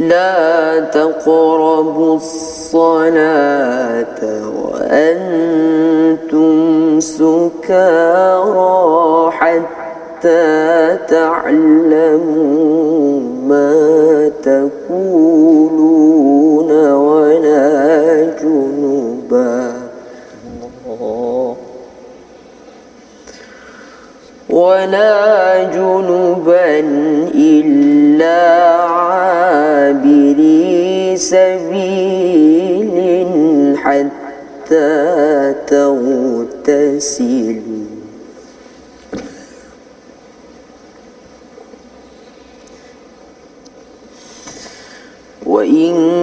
لا تقربوا الصلاة وأنتم سكارى حتى تعلموا ما تقولون ولا جنبا. ولا جنبا إلا عابري سبيل حتى تغتسلوا وإن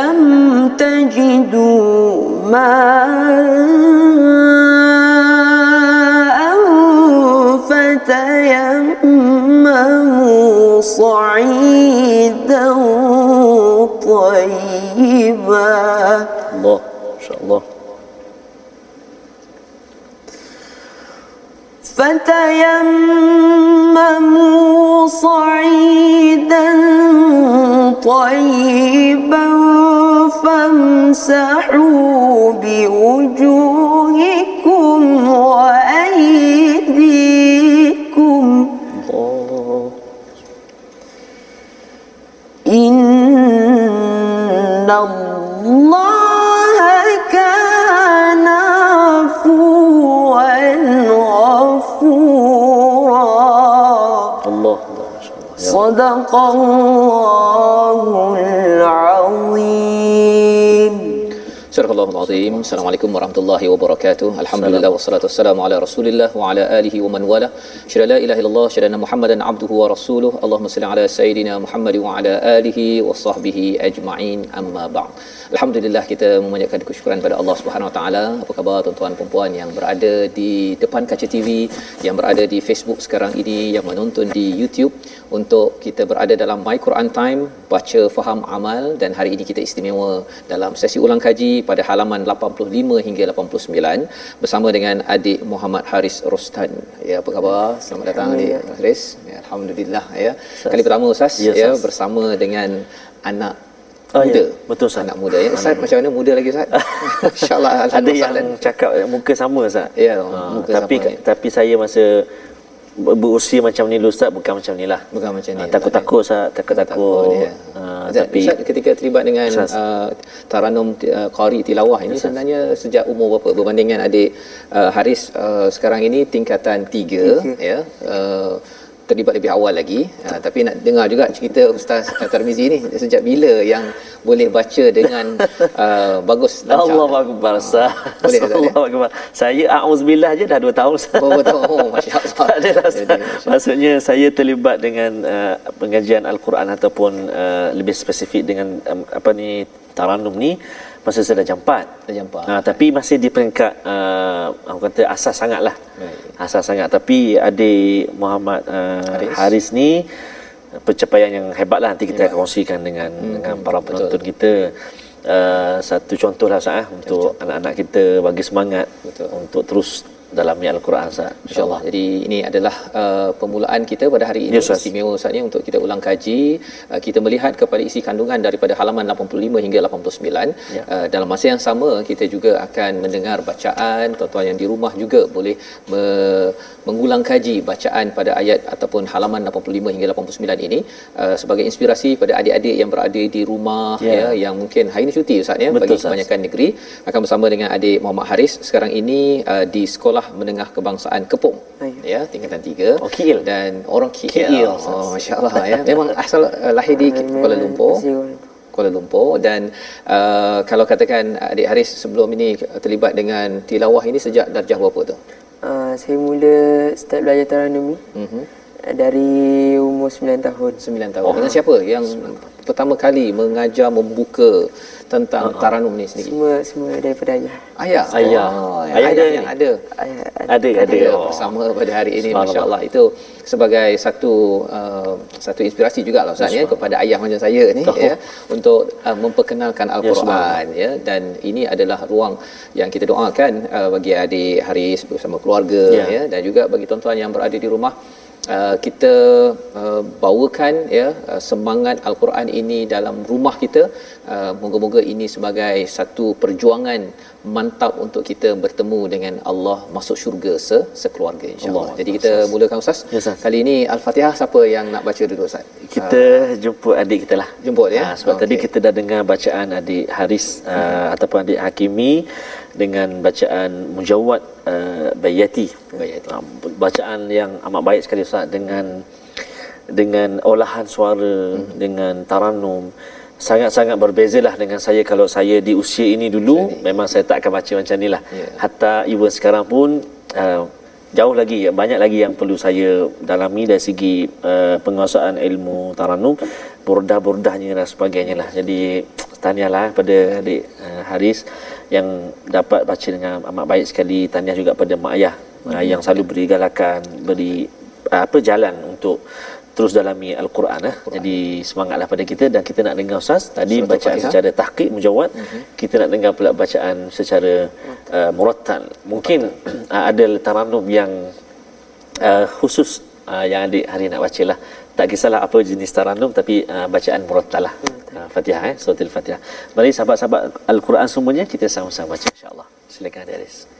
فلم تجدوا ماء فتيمموا صعيدا طيبا. الله ما شاء الله. فتيمموا صعيدا طيبا. فامسحوا بوجوهكم وأيديكم الله إن الله كان عفوا غفورا الله الله ما شاء الله يا صدق الله Al-Azim. Assalamualaikum warahmatullahi wabarakatuh. Alhamdulillah wassalatu wassalamu ala Rasulillah wa ala alihi wa man wala. Syada la ilaha illallah, syada Muhammadan abduhu wa rasuluh. Allahumma salli ala sayidina Muhammad wa ala alihi wa sahbihi ajma'in. Amma ba'd. Alhamdulillah kita memanjatkan kesyukuran kepada Allah Subhanahu wa taala. Apa khabar tuan-tuan dan puan yang berada di depan kaca TV, yang berada di Facebook sekarang ini, yang menonton di YouTube untuk kita berada dalam My Quran Time, baca faham amal dan hari ini kita istimewa dalam sesi ulang kaji pada halaman 85 hingga 89 bersama dengan adik Muhammad Haris Rostan. Ya, apa khabar? Selamat datang adik Haris. Ya, alhamdulillah ya. Kali pertama Ustaz Ya, ya, bersama dengan anak Oh, muda. ya. Betul, Ustaz. Anak muda ya. Ustaz macam mana muda lagi Ustaz? Insya-Allah Ada yang cakap muka sama Ustaz. Ya, Ah, muka tapi sama, ya. tapi saya masa ber- berusia macam ni dulu Ustaz bukan macam ni lah. Bukan macam ni. Ah, takut-takut Ustaz, takut-takut. Takut, ya. Ah, Ustaz, tapi Ustaz ketika terlibat dengan Ustaz. uh, taranum uh, qari tilawah ini sebenarnya sejak umur berapa berbanding dengan adik uh, Haris uh, sekarang ini tingkatan 3 ya uh, terlibat lebih awal lagi uh, tapi nak dengar juga cerita Ustaz uh, Tarmizi ni sejak bila yang boleh baca dengan uh, bagus lancar Allah Akbar Ustaz. Boleh, Ustaz, Allah Akbar. Saya auzubillah je dah 2 tahun Ustaz. Berapa tahun? Oh, Masya Allah. Tak adalah, Ustaz. Jadi, Masya Allah. Maksudnya saya terlibat dengan uh, pengajian Al-Quran ataupun uh, lebih spesifik dengan um, apa ni Taranum ni masa saya dah jam 4. Dah jam empat. Ha, tapi masih di peringkat uh, aku kata asas sangatlah. Baik. Asas sangat tapi adik Muhammad uh, Haris. Haris. Ni pencapaian yang hebat lah nanti kita akan kongsikan dengan hmm, dengan para penonton kita uh, satu contoh lah Ustaz eh, untuk anak-anak kita bagi semangat Betul. untuk terus dalami Al-Quran Ustaz InsyaAllah. Jadi ini adalah uh, permulaan kita pada hari ini. Ya, Ustaz. Istimewa Ustaz ni untuk kita ulang kaji. Uh, kita melihat kepada isi kandungan daripada halaman 85 hingga 89. Ya. Uh, dalam masa yang sama kita juga akan mendengar bacaan. Tuan-tuan yang di rumah juga boleh me- mengulang kaji bacaan pada ayat ataupun halaman 85 hingga 89 ini uh, sebagai inspirasi pada adik-adik yang berada di rumah Ya. ya yang mungkin hari ini cuti Ustaz ya Betul, bagi Ustaz. kebanyakan negeri akan bersama dengan adik Muhammad Haris sekarang ini uh, di Sekolah Menengah Kebangsaan Kepung. Ya tingkatan 3 Oh, KL. dan orang KL, KL, oh masya-Allah ya. Memang asal uh, lahir di Kuala Lumpur. Kuala Lumpur. Dan uh, kalau katakan adik Haris sebelum ini terlibat dengan tilawah ini sejak darjah berapa tu? Uh, saya mula start belajar taranum ni Mhm. uh, dari umur 9 tahun. 9 tahun. Oh. Dengan siapa yang pertama kali mengajar membuka tentang uh-huh. taranum ni sendiri? Semua semua daripada ayah. Ayah. Ayah. Oh, Ayah ayah, ada yang ni? ada. Ayah ada ada Ada oh. bersama pada hari ini masya-Allah itu sebagai satu uh, satu inspirasi juga lah Ustaz ya kepada ayah macam saya ni Oh. ya untuk uh, memperkenalkan al-Quran ya dan ini adalah ruang yang kita doakan uh, bagi adik Haris bersama keluarga Ya. ya dan juga bagi tuan-tuan yang berada di rumah Uh, kita uh, bawakan ya uh, semangat al-Quran ini dalam rumah kita. Moga-moga ini sebagai satu perjuangan mantap untuk kita bertemu dengan Allah masuk syurga se sekeluarga insya-Allah. Allah. Jadi kita mulakan Ustaz. Ya, Ustaz. Kali ini Al-Fatihah siapa yang nak baca dulu Ustaz? kita jemput adik kita lah Jemput, ya? Ah, sebab Okey. tadi kita dah dengar bacaan adik Haris uh, ataupun adik Hakimi dengan bacaan Mujawad uh, Bayati Bayati. Ah, bacaan yang amat baik sekali Ustaz dengan dengan olahan suara Hmm. dengan taranum sangat-sangat berbezalah dengan saya kalau saya di usia ini dulu memang saya tak akan baca macam ni lah. Ya. hatta even sekarang pun uh, jauh lagi banyak lagi yang perlu saya dalami dari segi uh, penguasaan ilmu taranum burdah-burdahnya dan sebagainya lah. Jadi tahniah lah pada adik uh, Haris yang dapat baca dengan amat baik sekali. Tahniah juga pada mak ayah uh, yang selalu beri galakan beri uh, apa jalan untuk terus dalami al-Quran eh. Jadi semangatlah pada kita dan kita nak dengar ustaz tadi Surah bacaan Al-Fatihah. secara tahqiq mujawad kita nak dengar pula bacaan secara uh, murattal. Mungkin uh, ada taranum yang uh, khusus uh, yang adik hari nak baca lah. Tak kisahlah apa jenis taranum tapi uh, bacaan murattal lah. Uh, Fatihah eh, surah Al-Fatihah. Mari sahabat-sahabat Al-Quran semuanya kita sama-sama baca insya-Allah. Silakan adik Aris.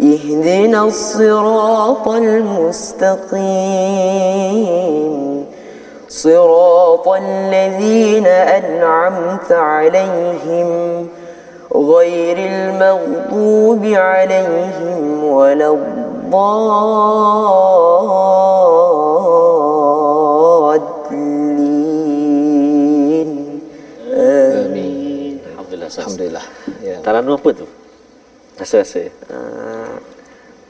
اهدنا الصراط المستقيم صراط الذين أنعمت عليهم غير المغضوب عليهم ولا الضالين. Alhamdulillah. Ustaz. Alhamdulillah. Ya. Taranum apa tu? Rasa-rasa.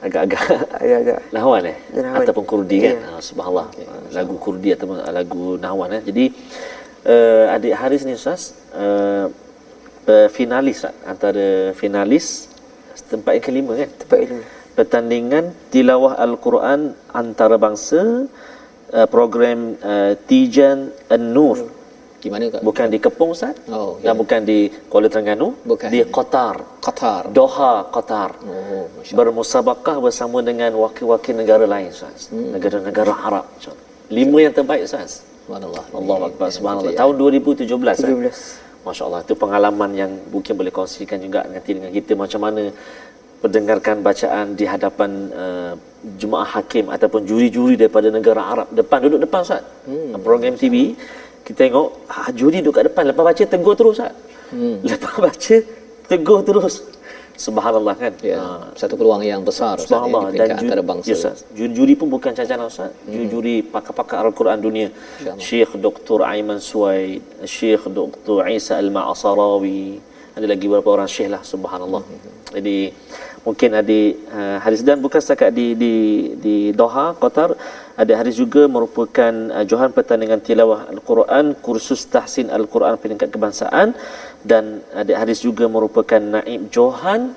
Agak-agak agak-agak Nahwan eh Nahwan. ataupun Kurdi kan Ya. yeah. subhanallah lagu Kurdi ataupun lagu Nahwan eh jadi uh, adik Haris ni ustaz uh, uh, finalis Ustaz. antara finalis tempat yang kelima kan tempat ilmu pertandingan tilawah al-Quran antarabangsa uh, program uh, Tijan An-Nur Di mana Kak? Bukan di Kepung Ustaz. Oh, Dan ya. bukan di Kuala Terengganu. Bukan. Di Qatar. Qatar. Doha, Qatar. Oh, Bermusabakah bersama dengan wakil-wakil negara lain Ustaz. Hmm. Negara-negara Arab. Ustaz. Lima yang terbaik Ustaz. Subhanallah. Allah Akbar. Subhanallah. ini- Tahun 2017. Ustaz. 17. Masya Allah. Itu pengalaman yang mungkin boleh kongsikan juga nanti dengan kita macam mana mendengarkan bacaan di hadapan uh, jemaah hakim ataupun juri-juri daripada negara Arab depan duduk depan Ustaz. Hmm. Program TV kita tengok ah, juri duduk kat depan lepas baca tegur terus Ustaz. Hmm. Lepas baca tegur terus. Subhanallah kan. Ya, Ah, satu peluang yang besar ya, Subhanallah dan juri, antarabangsa. ya, Ustaz. Juri-juri pun bukan cacaran Ustaz. Juri-juri pakar-pakar Al-Quran dunia. Syekh Dr. Aiman Suwaid, Syekh Dr. Isa Al-Ma'asarawi, ada lagi beberapa orang syekh lah subhanallah. Jadi mungkin ada uh, hadis dan bukan setakat di di di Doha Qatar ada hadis juga merupakan uh, johan pertandingan tilawah Al-Quran kursus tahsin Al-Quran peringkat kebangsaan dan ada hadis juga merupakan naib johan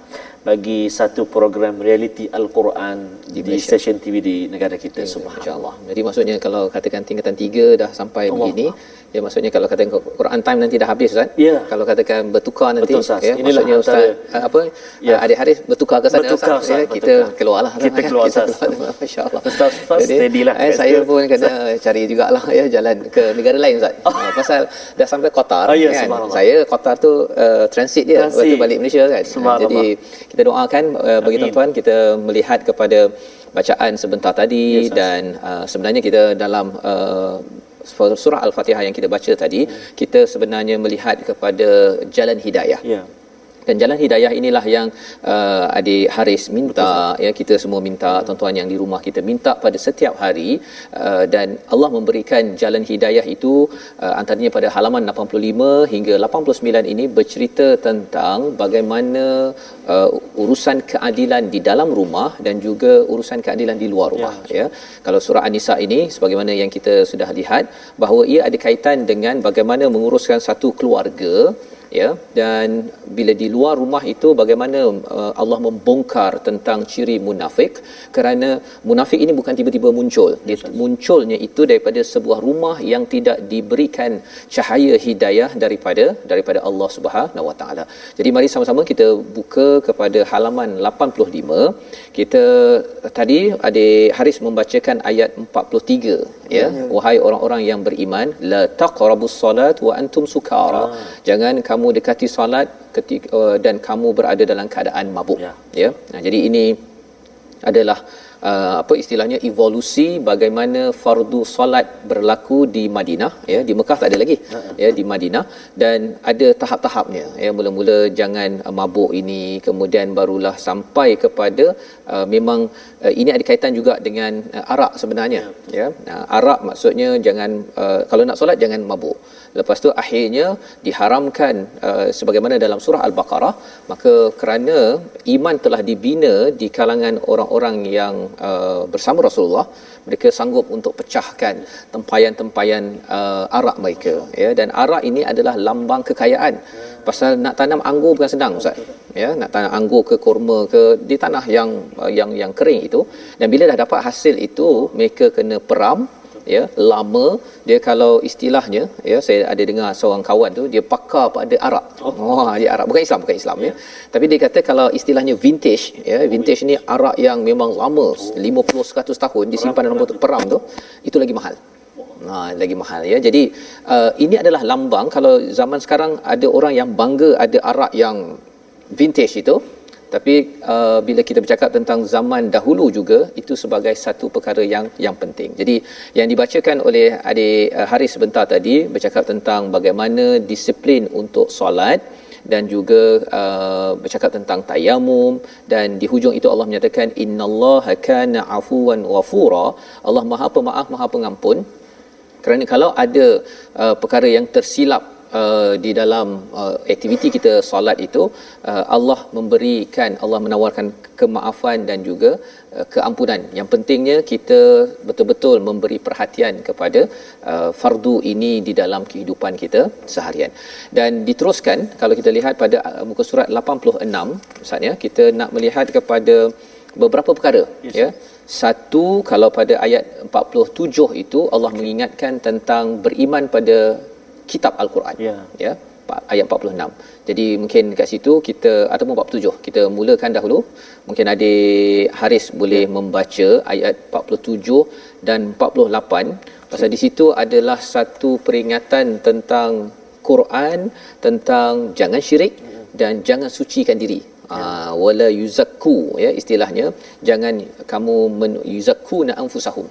bagi satu program reality Al-Quran di, di stesen TV di negara kita subhanallah. InsyaAllah. Jadi maksudnya kalau katakan tingkatan tiga dah sampai Allah. begini, ya maksudnya kalau katakan Quran time nanti dah habis Ustaz. Ya. Kalau katakan bertukar nanti, Betul, Ustaz. ya, Inilah maksudnya Ustaz antara- uh, apa? Ya. Uh, adik-adik bertukar ke sana Bertukar, Ustaz. Ustaz, Ya, kita bertukar. keluarlah. Kita keluar, Ustaz. Masya-Allah. Ustaz Jadi, steady lah. Eh, saya pun kena cari jugalah ya jalan ke negara lain Ustaz. Uh, pasal dah sampai Qatar Oh, ya, kan. Saya Qatar tu uh, transit dia waktu balik Malaysia kan. Subhanallah. jadi kita doakan uh, bagi tuan-tuan kita melihat kepada bacaan sebentar tadi Ya, Ustaz. dan uh, sebenarnya kita dalam uh, surah al-Fatihah yang kita baca tadi kita sebenarnya melihat kepada jalan hidayah Ya. Dan jalan hidayah inilah yang uh, adik Haris minta ya kita semua minta tuan-tuan yang di rumah kita minta pada setiap hari uh, dan Allah memberikan jalan hidayah itu uh, antaranya pada halaman 85 hingga 89 ini bercerita tentang bagaimana uh, urusan keadilan di dalam rumah dan juga urusan keadilan di luar rumah ya, kalau surah an-nisa ini sebagaimana yang kita sudah lihat bahawa ia ada kaitan dengan bagaimana menguruskan satu keluarga ya dan bila di luar rumah itu bagaimana uh, Allah membongkar tentang ciri munafik kerana munafik ini bukan tiba-tiba muncul. Dia munculnya itu daripada sebuah rumah yang tidak diberikan cahaya hidayah daripada daripada Allah Subhanahu Wa Taala. Jadi mari sama-sama kita buka kepada halaman 85 kita tadi adik Haris membacakan ayat 43 ya. Wahai orang-orang yang beriman la taqrabus salat wa antum sukara. Jangan kamu dekati solat ketika uh, dan kamu berada dalam keadaan mabuk Ya. ya. Nah, jadi ini adalah uh, apa istilahnya evolusi bagaimana fardu solat berlaku di Madinah ya di Mekah tak ada lagi ya di Madinah. Dan ada tahap-tahapnya ya mula-mula jangan uh, mabuk ini kemudian barulah sampai kepada uh, memang uh, ini ada kaitan juga dengan uh, arak sebenarnya ya uh, arak maksudnya jangan uh, kalau nak solat jangan mabuk lepas tu akhirnya diharamkan uh, sebagaimana dalam surah al-baqarah maka kerana iman telah dibina di kalangan orang-orang yang uh, bersama Rasulullah mereka sanggup untuk pecahkan tempayan-tempayan uh, arak mereka ya. Dan arak ini adalah lambang kekayaan. Pasal nak tanam anggur bukan senang ustaz ya. Nak tanam anggur ke kurma ke di tanah yang uh, yang yang kering itu. Dan bila dah dapat hasil itu mereka kena peram ya lama dia kalau istilahnya ya saya ada dengar seorang kawan tu dia pakar pada arak oh, oh dia arak bukan Islam bukan Islam ya. Tapi dia kata kalau istilahnya vintage ya vintage ni arak yang memang lama 50 100 tahun disimpan dalam botol peram tu itu lagi mahal. Ha, lagi mahal ya. Jadi uh, ini adalah lambang. Kalau zaman sekarang ada orang yang bangga ada arak yang vintage itu tapi uh, bila kita bercakap tentang zaman dahulu juga itu sebagai satu perkara yang yang penting. Jadi yang dibacakan oleh adik uh, Haris sebentar tadi bercakap tentang bagaimana disiplin untuk solat dan juga uh, bercakap tentang tayamum dan di hujung itu Allah menyatakan innallaha kana afuwan ghafura. Allah Maha Pemaaf, Maha Pengampun. Kerana kalau ada uh, perkara yang tersilap uh, di dalam uh, aktiviti kita solat itu uh, Allah memberikan Allah menawarkan kemaafan dan juga uh, keampunan. Yang pentingnya kita betul-betul memberi perhatian kepada uh, fardu ini di dalam kehidupan kita seharian. Dan diteruskan kalau kita lihat pada uh, muka surat 86 Ustaz ya, kita nak melihat kepada beberapa perkara yes. ya. Satu kalau pada ayat 47 itu Allah mengingatkan tentang beriman pada kitab al-Quran Ya. ya ayat 46. Jadi mungkin kat situ kita ataupun 47 kita mulakan dahulu. Mungkin adik Haris boleh Ya. membaca ayat 47 dan 48 pasal di situ adalah satu peringatan tentang Quran tentang jangan syirik dan jangan sucikan diri. Ah wala yuzakku ya istilahnya jangan kamu men, yuzakkuna anfusahum.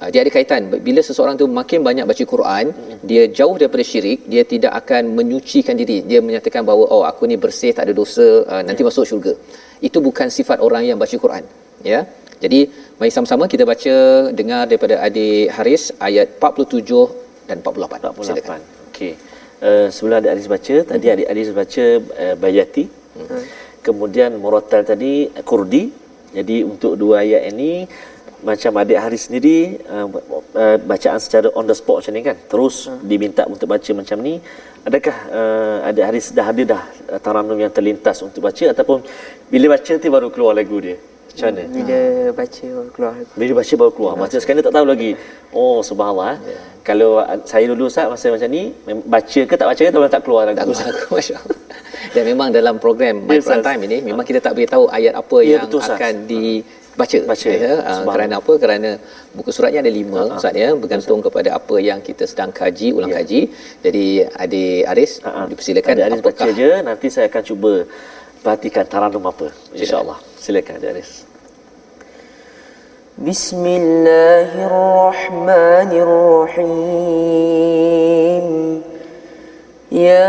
Ah, dia ada kaitan bila seseorang tu makin banyak baca Quran dia jauh daripada syirik dia tidak akan menyucikan diri dia menyatakan bahawa oh aku ni bersih tak ada dosa ah, nanti masuk syurga itu bukan sifat orang yang baca Quran ya jadi mari sama-sama kita baca dengar daripada adik Haris ayat 47 dan 48 silakan 48. Okey. Uh, sebelum adik Aris baca, tadi adik Aris baca uh, Bayati. Kemudian Murattal tadi Kurdi. Jadi untuk dua ayat ini macam adik Haris sendiri uh, uh, bacaan secara on the spot macam ni kan. Terus diminta untuk baca macam ni. Adakah uh, adik Haris dah ada dah uh, taranum yang terlintas untuk baca ataupun bila baca nanti baru keluar lagu dia? Macam mana? Bila baca baru keluar. Bila baca baru keluar. Masa sekarang tak tahu lagi. Oh, subhanallah. Yeah. Kalau saya dulu Ustaz masa macam ni, baca ke tak baca ke tak keluar lagu. tak lagu masya-Allah. Dan memang dalam program My Ya, Quran Ustaz. Time ini memang kita tak boleh tahu ayat apa Ya, yang betul, akan dibaca baca, baca. Ya, uh, kerana apa kerana buku suratnya ada lima uh-huh. ustaz ya bergantung uh-huh. kepada apa yang kita sedang kaji ulang yeah. kaji jadi adik Aris uh-huh. dipersilakan adik Aris apakah... baca je nanti saya akan cuba perhatikan taranum apa ya. insyaallah silakan adik Aris Bismillahirrahmanirrahim Ya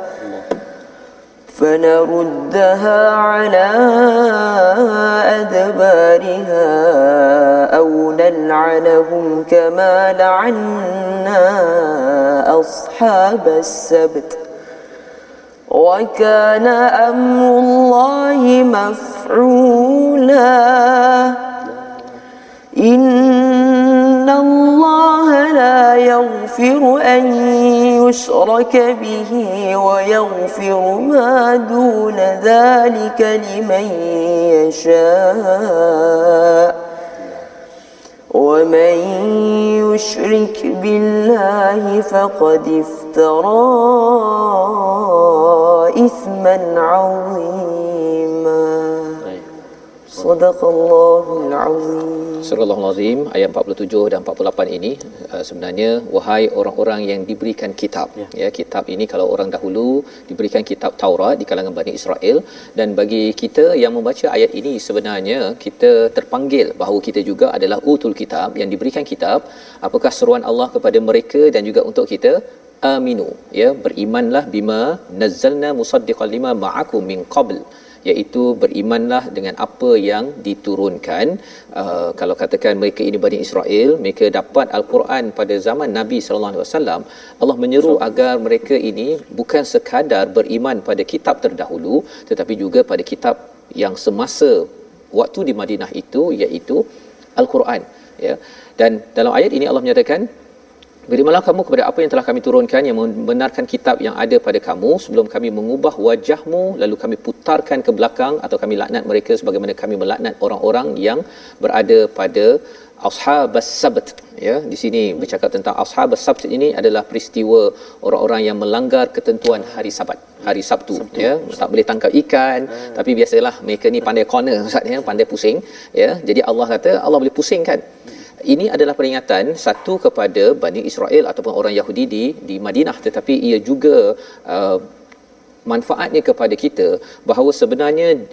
فنردها على أدبارها أو نلعنهم كما لعنا أصحاب السبت. وكان أمر الله مفعولا. إن الله لا يغفر أن يشرك به ويغفر ما دون ذلك لمن يشاء. ومن يشرك بالله فقد افترى إثما عظيما. Surah Al-Azim ayat 47 dan 48 ini uh, sebenarnya wahai orang-orang yang diberikan kitab. Ya. ya kitab ini kalau orang dahulu diberikan kitab Taurat di kalangan Bani Israel dan bagi kita yang membaca ayat ini sebenarnya kita terpanggil bahawa kita juga adalah utul kitab yang diberikan kitab. Apakah seruan Allah kepada mereka dan juga untuk kita? Aminu. Ya berimanlah bima nazzalna musaddiqan lima ma'akum min qabl iaitu berimanlah dengan apa yang diturunkan. Uh, kalau katakan mereka ini Bani Israel mereka dapat al-Quran pada zaman Nabi sallallahu alaihi wasallam Allah menyeru agar mereka ini bukan sekadar beriman pada kitab terdahulu tetapi juga pada kitab yang semasa waktu di Madinah itu iaitu al-Quran ya. Dan dalam ayat ini Allah menyatakan Berimanlah kamu kepada apa yang telah kami turunkan yang membenarkan kitab yang ada pada kamu sebelum kami mengubah wajahmu lalu kami putarkan ke belakang atau kami laknat mereka sebagaimana kami melaknat orang-orang yang berada pada ashabas sabt ya di sini bercakap tentang ashabas sabt ini adalah peristiwa orang-orang yang melanggar ketentuan hari sabat hari Sabtu, Sabtu. ya tak boleh tangkap ikan hmm. tapi biasalah mereka ni pandai corner ustaz ya pandai pusing ya jadi Allah kata Allah boleh pusingkan ini adalah peringatan satu kepada Bani Israel ataupun orang Yahudi di di Madinah. Tetapi ia juga uh, manfaatnya kepada kita bahawa sebenarnya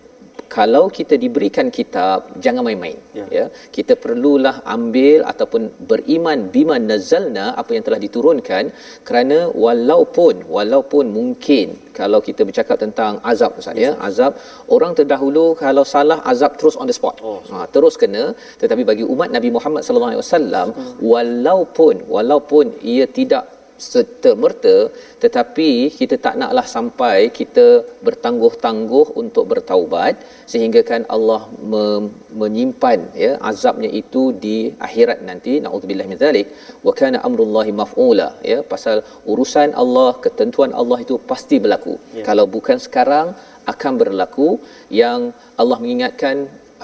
kalau kita diberikan kitab jangan main-main ya. ya. Kita perlulah ambil ataupun beriman bima nazalna apa yang telah diturunkan kerana walaupun walaupun mungkin kalau kita bercakap tentang azab ustaz ya. azab orang terdahulu kalau salah azab terus on the spot. Oh, ha, terus kena tetapi bagi umat Nabi Muhammad sallallahu alaihi wasallam walaupun walaupun ia tidak serta-merta tetapi kita tak naklah sampai kita bertangguh-tangguh untuk bertaubat sehingga kan Allah me- menyimpan ya azabnya itu di akhirat nanti. Naudzubillah min zalik. Wa kana amrullahi maf'ula ya pasal urusan Allah ketentuan Allah itu pasti berlaku. Ya. kalau bukan sekarang akan berlaku. Yang Allah mengingatkan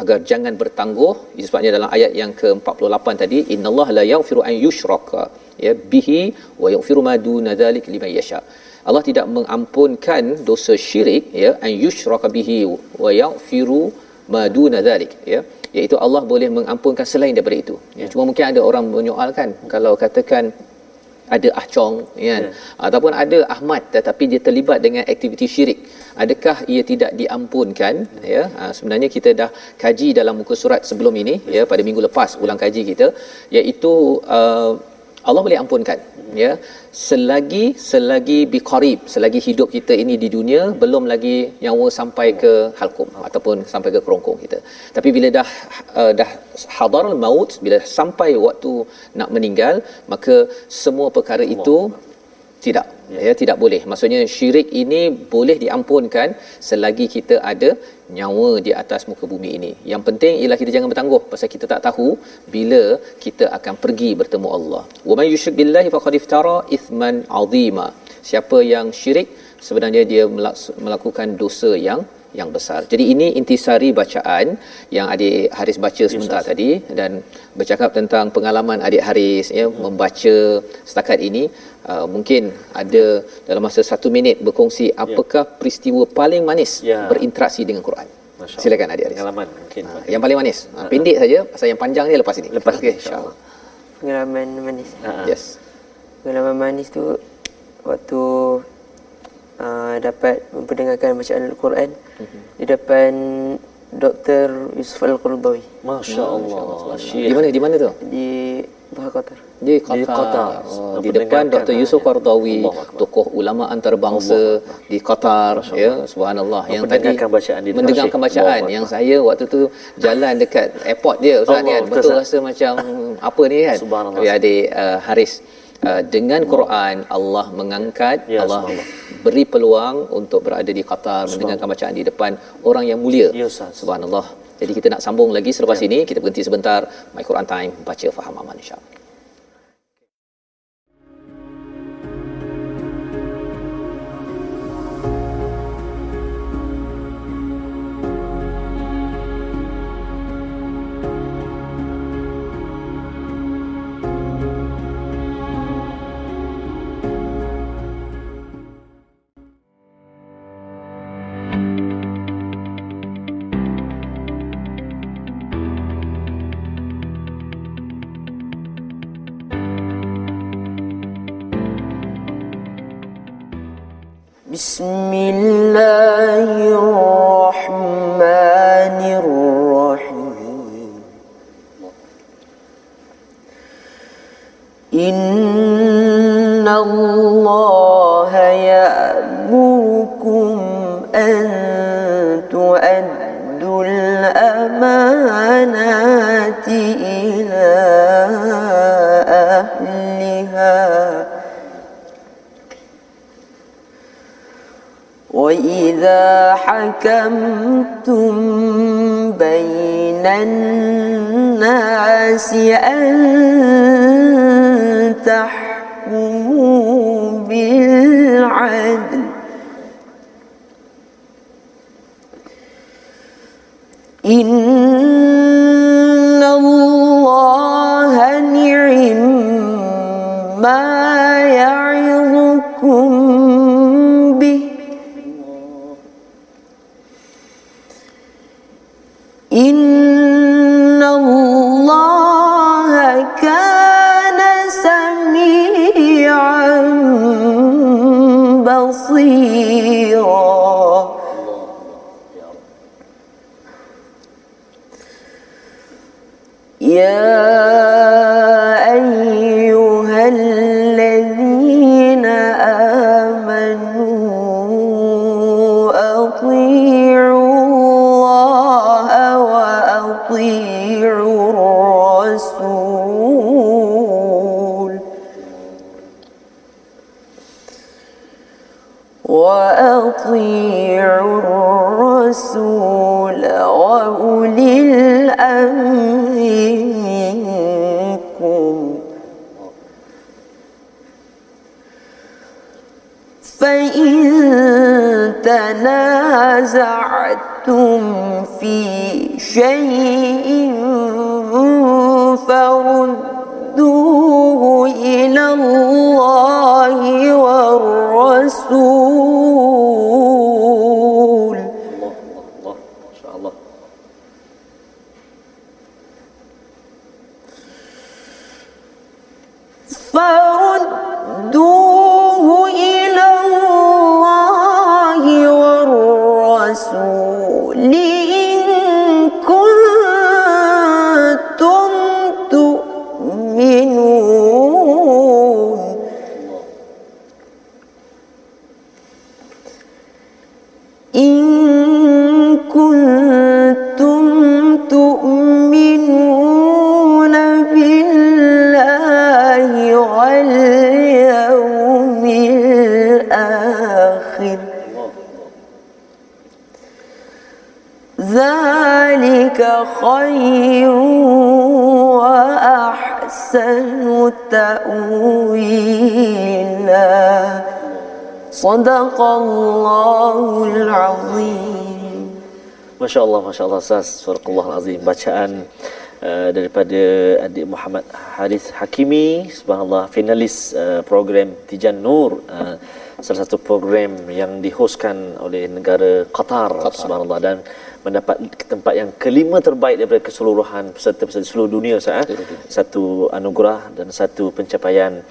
agar jangan bertangguh sebabnya dalam ayat yang ke-48 tadi innallaha la yaghfiru an yushraka ya bihi wa yaghfiru ma duna dzalik liman yasha. Allah tidak mengampunkan dosa syirik ya an yushraka bihi wa yaghfiru ma duna dzalik ya. Iaitu Allah boleh mengampunkan selain daripada itu. Ya cuma mungkin ada orang menyoalkan kalau katakan ada ahcong kan ya. ataupun ada ahmad tetapi dia terlibat dengan aktiviti syirik. Adakah ia tidak diampunkan ya? Ha, sebenarnya kita dah kaji dalam muka surat sebelum ini ya pada minggu lepas ulang kaji kita iaitu uh, Allah boleh ampunkan ya. Selagi selagi biqarib selagi hidup kita ini di dunia belum lagi nyawa sampai ke halkum ataupun sampai ke kerongkong kita. Tapi bila dah uh, dah hadarul maut bila sampai waktu nak meninggal maka semua perkara itu tidak. Ya. tidak boleh. Maksudnya syirik ini boleh diampunkan selagi kita ada nyawa di atas muka bumi ini. Yang penting ialah kita jangan bertangguh pasal kita tak tahu bila kita akan pergi bertemu Allah. Wa may yusyrik billahi faqad iftara ithman azima. Siapa yang syirik sebenarnya dia melakukan dosa yang yang besar. Jadi ini intisari bacaan yang adik Haris baca sebentar yes, tadi dan bercakap tentang pengalaman adik Haris ya hmm. membaca setakat ini uh, mungkin ada dalam masa satu minit berkongsi ya. apakah yeah. peristiwa paling manis yeah. berinteraksi dengan Quran. Silakan adik Haris. Pengalaman mungkin. Uh, yang paling manis. Uh, pendek saja pasal yang panjang ni lepas ini. Lepas okay, insya-Allah. Pengalaman manis. Uh-huh. Yes. Pengalaman manis tu waktu uh, dapat memperdengarkan bacaan Al-Quran mm-hmm. di depan Dr. Yusuf Al-Qardawi. Masya-Allah. Di mana di mana tu? Di Doha Qatar. Di Qatar. Di, Qatar. Oh, di depan Dr. Yusuf Qardawi, tokoh ulama antarabangsa di Qatar ya, subhanallah yang tadi bacaan di mendengarkan bacaan yang saya waktu tu jalan dekat airport dia ustaz Allah, kan betul rasa macam apa ni kan. Subhanallah. Ya adik uh, Haris uh, dengan Quran Allah mengangkat ya, Allah beri peluang untuk berada di Qatar mendengarkan bacaan di depan orang yang mulia. Ya, subhanallah. Jadi kita nak sambung lagi selepas ya. ini. Kita berhenti sebentar. My Quran time. Baca faham aman insyaallah بسم الله الرحمن الرحيم. إن الله وإذا حكمتم بين الناس أن تحكموا بالعدل. إن وأطيعوا الرسول وأولي الأمر. منكم فإن تنازعتم في شيء صدق الله العظيم Masya Allah, Masya Allah Ustaz Surah Azim Bacaan uh, daripada adik Muhammad Haris Hakimi Subhanallah finalis uh, program Tijan Nur uh, salah satu program yang dihostkan oleh negara Qatar, Qatar. Subhanallah dan mendapat tempat yang kelima terbaik daripada keseluruhan peserta-peserta seluruh dunia Ustaz eh? satu anugerah dan satu pencapaian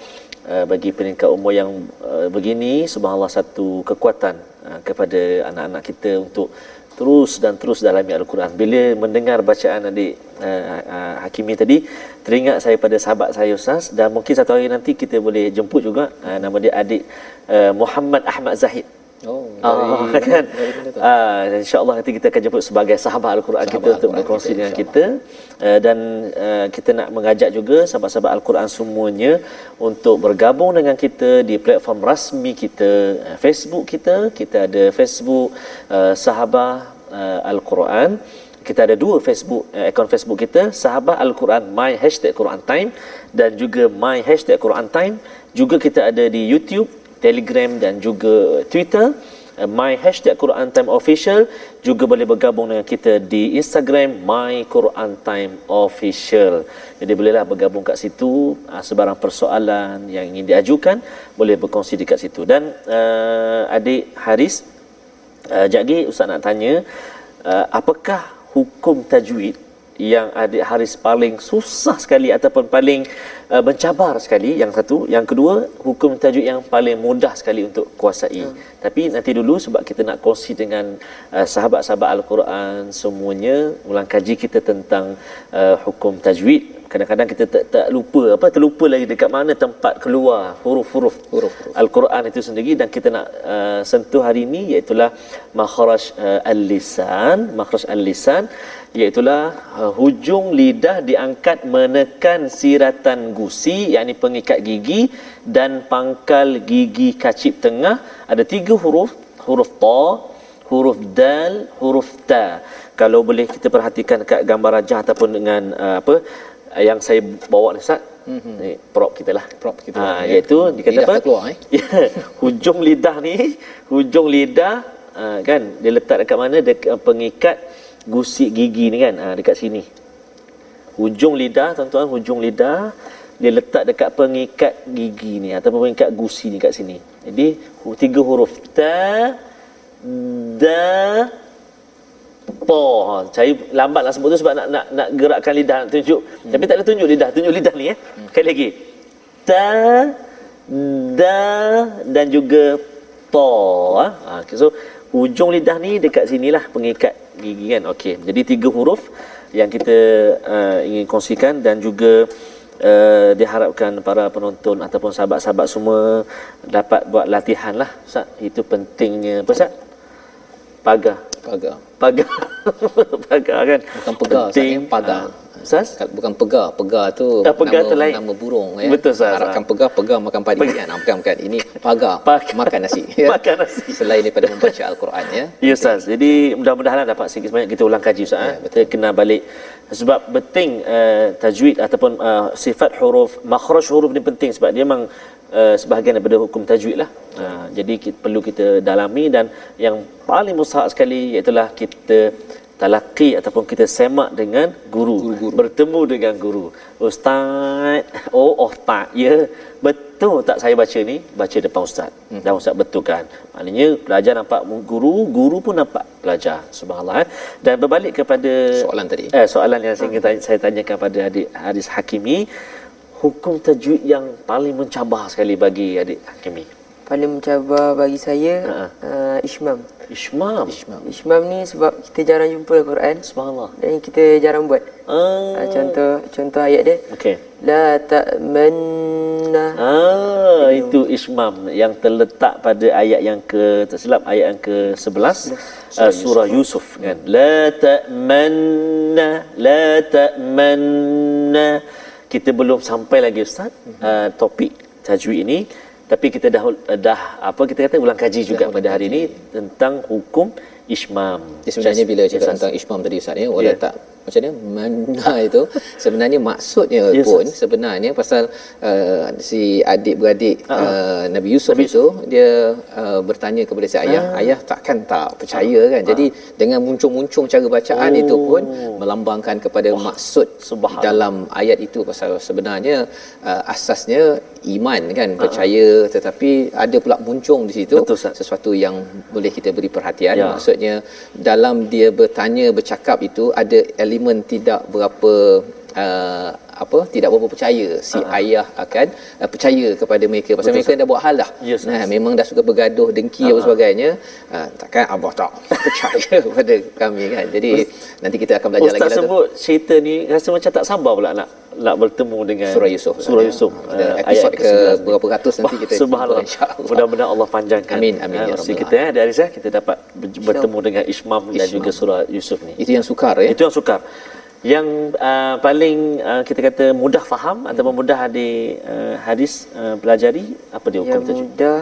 uh, bagi peningkat umur yang uh, begini subhanallah satu kekuatan uh, kepada anak-anak kita untuk terus dan terus dalami al-Quran. Bila mendengar bacaan adik uh, uh, Hakimi tadi, teringat saya pada sahabat saya Ustaz dan mungkin satu hari nanti kita boleh jemput juga uh, nama dia adik uh, Muhammad Ahmad Zahid. Oh, Ah, kan? Ah, InsyaAllah nanti kita akan jemput sebagai sahabat Al-Quran kita Sahabat untuk Al-Quran berkongsi kita, dengan kita. Uh, dan uh, kita nak mengajak juga sahabat-sahabat Al-Quran semuanya untuk bergabung dengan kita di platform rasmi kita uh, Facebook kita. Kita ada Facebook uh, sahabat uh, Al-Quran. Kita ada dua Facebook uh, akaun Facebook kita sahabat Al-Quran my hashtag Quran Time dan juga my hashtag Quran Time. Juga kita ada di YouTube Telegram dan juga Twitter. Uh, my hashtag Quran Time Official. Juga boleh bergabung dengan kita di Instagram my Quran Time Official. Jadi bolehlah bergabung kat situ uh, sebarang persoalan yang ingin diajukan boleh berkongsi dekat situ. Dan uh, adik Haris uh, jadi Ustaz nak tanya uh, apakah hukum tajwid yang adik Haris paling susah sekali ataupun paling uh, mencabar sekali. Yang satu. Yang kedua hukum tajwid yang paling mudah sekali untuk kuasai. Hmm. tapi nanti dulu sebab kita nak kongsi dengan uh, sahabat-sahabat al-Quran semuanya ulang kaji kita tentang uh, hukum tajwid kadang-kadang kita tak, tak lupa apa terlupa lagi dekat mana tempat keluar huruf-huruf. Huruf-huruf. Al-Quran itu sendiri dan kita nak uh, sentuh hari ini iaitu makhraj uh, al-lisan makhraj al-lisan iaitulah uh, hujung lidah diangkat menekan siratan gusi yakni pengikat gigi dan pangkal gigi kacip tengah. Ada tiga huruf huruf ta huruf dal huruf ta. Kalau boleh kita perhatikan dekat gambar rajah ataupun dengan uh, apa yang saya bawa ni Ustaz. Mm-hmm. ni prop kita lah. Prop kita ha, lah, ya. iaitu dikata Lidah apa terkeluar, eh? ya, hujung lidah ni hujung lidah uh, kan? Dia letak dekat mana? Dekat uh, pengikat gusik gigi ni kan? Uh, dekat sini. Hujung lidah tuan-tuan hujung lidah dia letak dekat pengikat gigi ni ataupun pengikat gusi ni kat sini. Jadi tiga huruf. Ta da po ha, saya lambat lah sebut tu sebab nak nak nak gerakkan lidah nak tunjuk. Hmm. tapi tak ada tunjuk lidah. Tunjuk lidah ni eh. Hmm. sekali lagi. Ta da dan juga to ha? ha okay, so hujung lidah ni dekat sinilah pengikat gigi kan? Okey jadi tiga huruf yang kita uh, ingin kongsikan dan juga uh, diharapkan para penonton ataupun sahabat-sahabat semua dapat buat latihan lah. Ustaz itu pentingnya. Apa Ustaz pagar Pagar. pagar pagar kan Bukan pegar, penting eh, pagar. Ustaz? Kalau bukan pegar, pegar tu Ah, pegar nama, tu lain. nama burung ya. Betul, Ustaz. Harapkan pegar, pegar makan padi kan. Ah, bukan bukan. Ini pagar, Pagar. makan nasi. Makan nasi. Selain daripada membaca al-Quran ya. Ya Ustaz. Jadi mudah-mudahan dapat sikit sebanyak kita ulang kaji Ustaz. Ya, kita kena balik sebab penting uh, tajwid ataupun uh, sifat huruf makhraj huruf ni penting sebab dia memang uh, sebahagian daripada hukum tajwid lah. Uh, jadi kita, perlu kita dalami dan yang paling mustahak sekali iaitu kita talaqi ataupun kita semak dengan guru, guru-guru. bertemu dengan guru ustaz oh oh tak ya betul tak saya baca ni baca depan ustaz hmm. dan ustaz betulkan maknanya pelajar nampak guru guru pun nampak pelajar subhanallah eh. dan berbalik kepada Soalan tadi. eh soalan yang saya ingin tanya, saya tanyakan pada adik Haris Hakimi hukum tajwid yang paling mencabar sekali bagi adik Hakimi Paling mencabar bagi saya Ha. uh, Ishmam. Ishmam Ishmam ni sebab kita jarang jumpa Al-Quran subhanallah dan kita jarang buat. ah Uh, contoh contoh ayat dia. okey La ta'manna. Ah, itu ismam yang terletak pada ayat yang ke tersilap ayat yang ke-11 uh, surah Yusuf kan. La ta'manna la ta'manna. Kita belum sampai lagi ustaz uh, topik tajwid ini. Tapi kita dah dah apa kita kata ulang kaji juga pada hari ini tentang hukum ismam. Jadi sebenarnya bila cakap tentang ismam tadi Ustaz ya, wala Ya. tak macam mana mana itu sebenarnya maksudnya Ya, pun sebenarnya pasal uh, si adik-beradik Ah, uh, Nabi Yusuf itu dia uh, bertanya kepada si ayah, Ah. ayah takkan tak percaya kan. Jadi dengan muncung-muncung cara bacaan Oh. itu pun melambangkan kepada maksud subhanallah. dalam ayat itu pasal sebenarnya uh, asasnya iman kan percaya tetapi ada pula muncung di situ. Betul, Ustaz. sesuatu yang boleh kita beri perhatian Ya. maksudnya dalam dia bertanya bercakap itu ada elemen tidak berapa uh, apa tidak berapa percaya si uh ayah akan uh, percaya kepada mereka pasal Betul, mereka dah buat hal dah Ya, Ustaz. nah memang dah suka bergaduh dengki apa sebagainya uh, takkan abah tak percaya kepada kami kan jadi nanti kita akan belajar Ustaz lagi lah tu. sebut cerita ni rasa macam tak sabar pula nak nak bertemu dengan Surah Yusuf. Surah Ya. Yusuf. Kita Ah, episod ke ke-11 ni. berapa ratus nanti kita Subhanallah. Mudah-mudahan Allah panjangkan. Amin, amin, ah, ya usia Rabbal kita eh, dari saya kita dapat ber- bertemu dengan Ismam dan Ismam. juga surah Yusuf ni. itu yang sukar ya Itu yang sukar. Yang uh, paling uh, kita kata mudah faham ataupun mudah adik uh, hadis uh, pelajari apa dia hukum Yang tajwid? mudah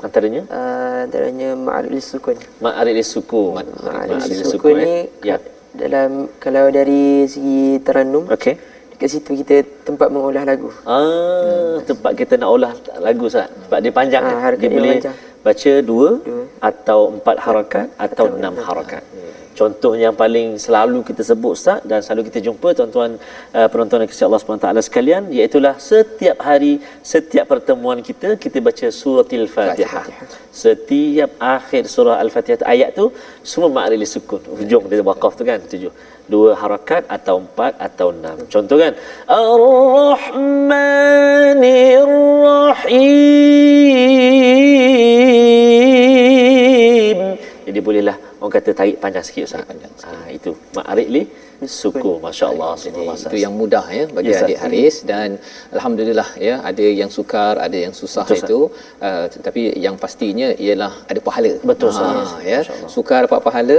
Antaranya uh, antaranya ma'arif sukun. ma'arif suku. Ma'arif sukun ni Ya. dalam kalau dari segi teranum Okey. dekat situ kita tempat mengolah lagu. Ah, tempat kita nak olah lagu Ustaz. Sebab dia panjang Ah, kan. harakat Dia dia boleh panjang. Baca dua, Dua. atau empat harakat atau enam harakat. Contoh yang paling selalu kita sebut Ustaz dan selalu kita jumpa tuan-tuan uh, penonton yang kesian Allah SWT sekalian iaitulah setiap hari setiap pertemuan kita kita baca suratil Fatihah. Setiap akhir surah Al-Fatihah ayat tu semua ma'ril sukun. Hujung dia waqaf tu kan tujuh. Dua harakat atau empat atau enam. Contoh kan Ar-Rahmanir Rahim. Jadi bolehlah orang kata tarik panjang sikit Ustaz. panjang sikit. Ah itu ma'rif li suku masya-Allah Jadi itu yang mudah ya bagi Ustaz. adik Haris dan alhamdulillah ya ada yang sukar ada yang susah Betul, itu uh, tetapi yang pastinya ialah ada pahala. Betul. Ha, ya. Sukar dapat pahala,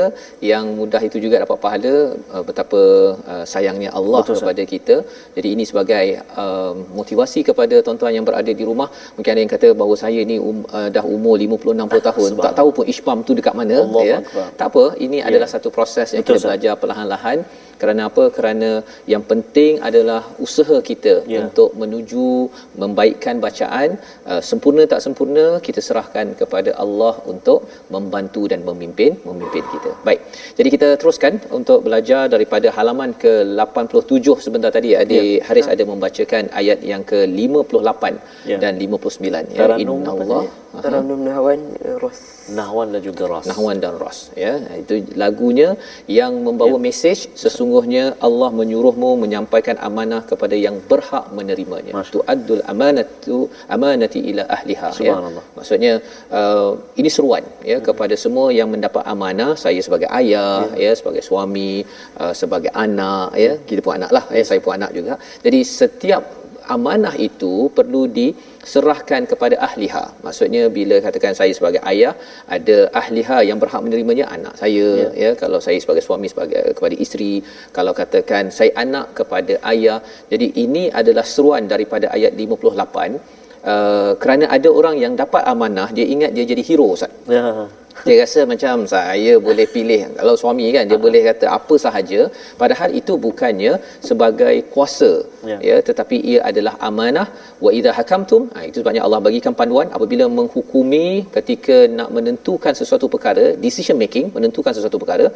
yang mudah itu juga dapat pahala uh, betapa uh, sayangnya Allah Betul, kepada kita. Jadi ini sebagai uh, motivasi kepada tuan-tuan yang berada di rumah. Mungkin ada yang kata bahawa saya ni um, uh, dah umur 50 60 tahun, tak tahu pun Ishpam tu dekat mana Allahu ya. Akbar. Tak apa, ini adalah satu proses yang Betul, kita Ustaz. belajar perlahan-lahan kerana apa kerana yang penting adalah usaha kita Ya. untuk menuju membaikkan bacaan uh, sempurna tak sempurna kita serahkan kepada Allah untuk membantu dan memimpin memimpin kita baik jadi kita teruskan untuk belajar daripada halaman ke 87 sebentar tadi adik Ya. Haris ada membacakan ayat yang ke 58 Ya. dan 59 ya Taranum apa innallah tadi? Taranum Nahwan uh, Ros. Nahwan dan juga ras. Nahwan dan Ras ya itu lagunya yang membawa ya. mesej sesungguhnya Allah menyuruhmu menyampaikan amanah kepada yang berhak menerimanya Masya. tu'addul amanatu amanati ila ahliha ya maksudnya uh, ini seruan ya hmm. kepada semua yang mendapat amanah saya sebagai ayah ya, ya sebagai suami uh, sebagai anak ya kita pun anak lah ya saya pun anak juga jadi setiap amanah itu perlu diserahkan kepada ahliha. Maksudnya bila katakan saya sebagai ayah ada ahliha yang berhak menerimanya anak saya ya, ya. Kalau saya sebagai suami sebagai kepada isteri kalau katakan saya anak kepada ayah. Jadi ini adalah seruan daripada ayat 58 Uh, kerana ada orang yang dapat amanah dia ingat dia jadi hero Ustaz. Ya dia rasa macam saya boleh pilih. Kalau suami kan dia boleh kata apa sahaja. Padahal itu bukannya sebagai kuasa. Ya, ya tetapi ia adalah amanah. Wa idza hakamtum ha, itu sebabnya Allah bagikan panduan apabila menghukumi ketika nak menentukan sesuatu perkara decision making menentukan sesuatu perkara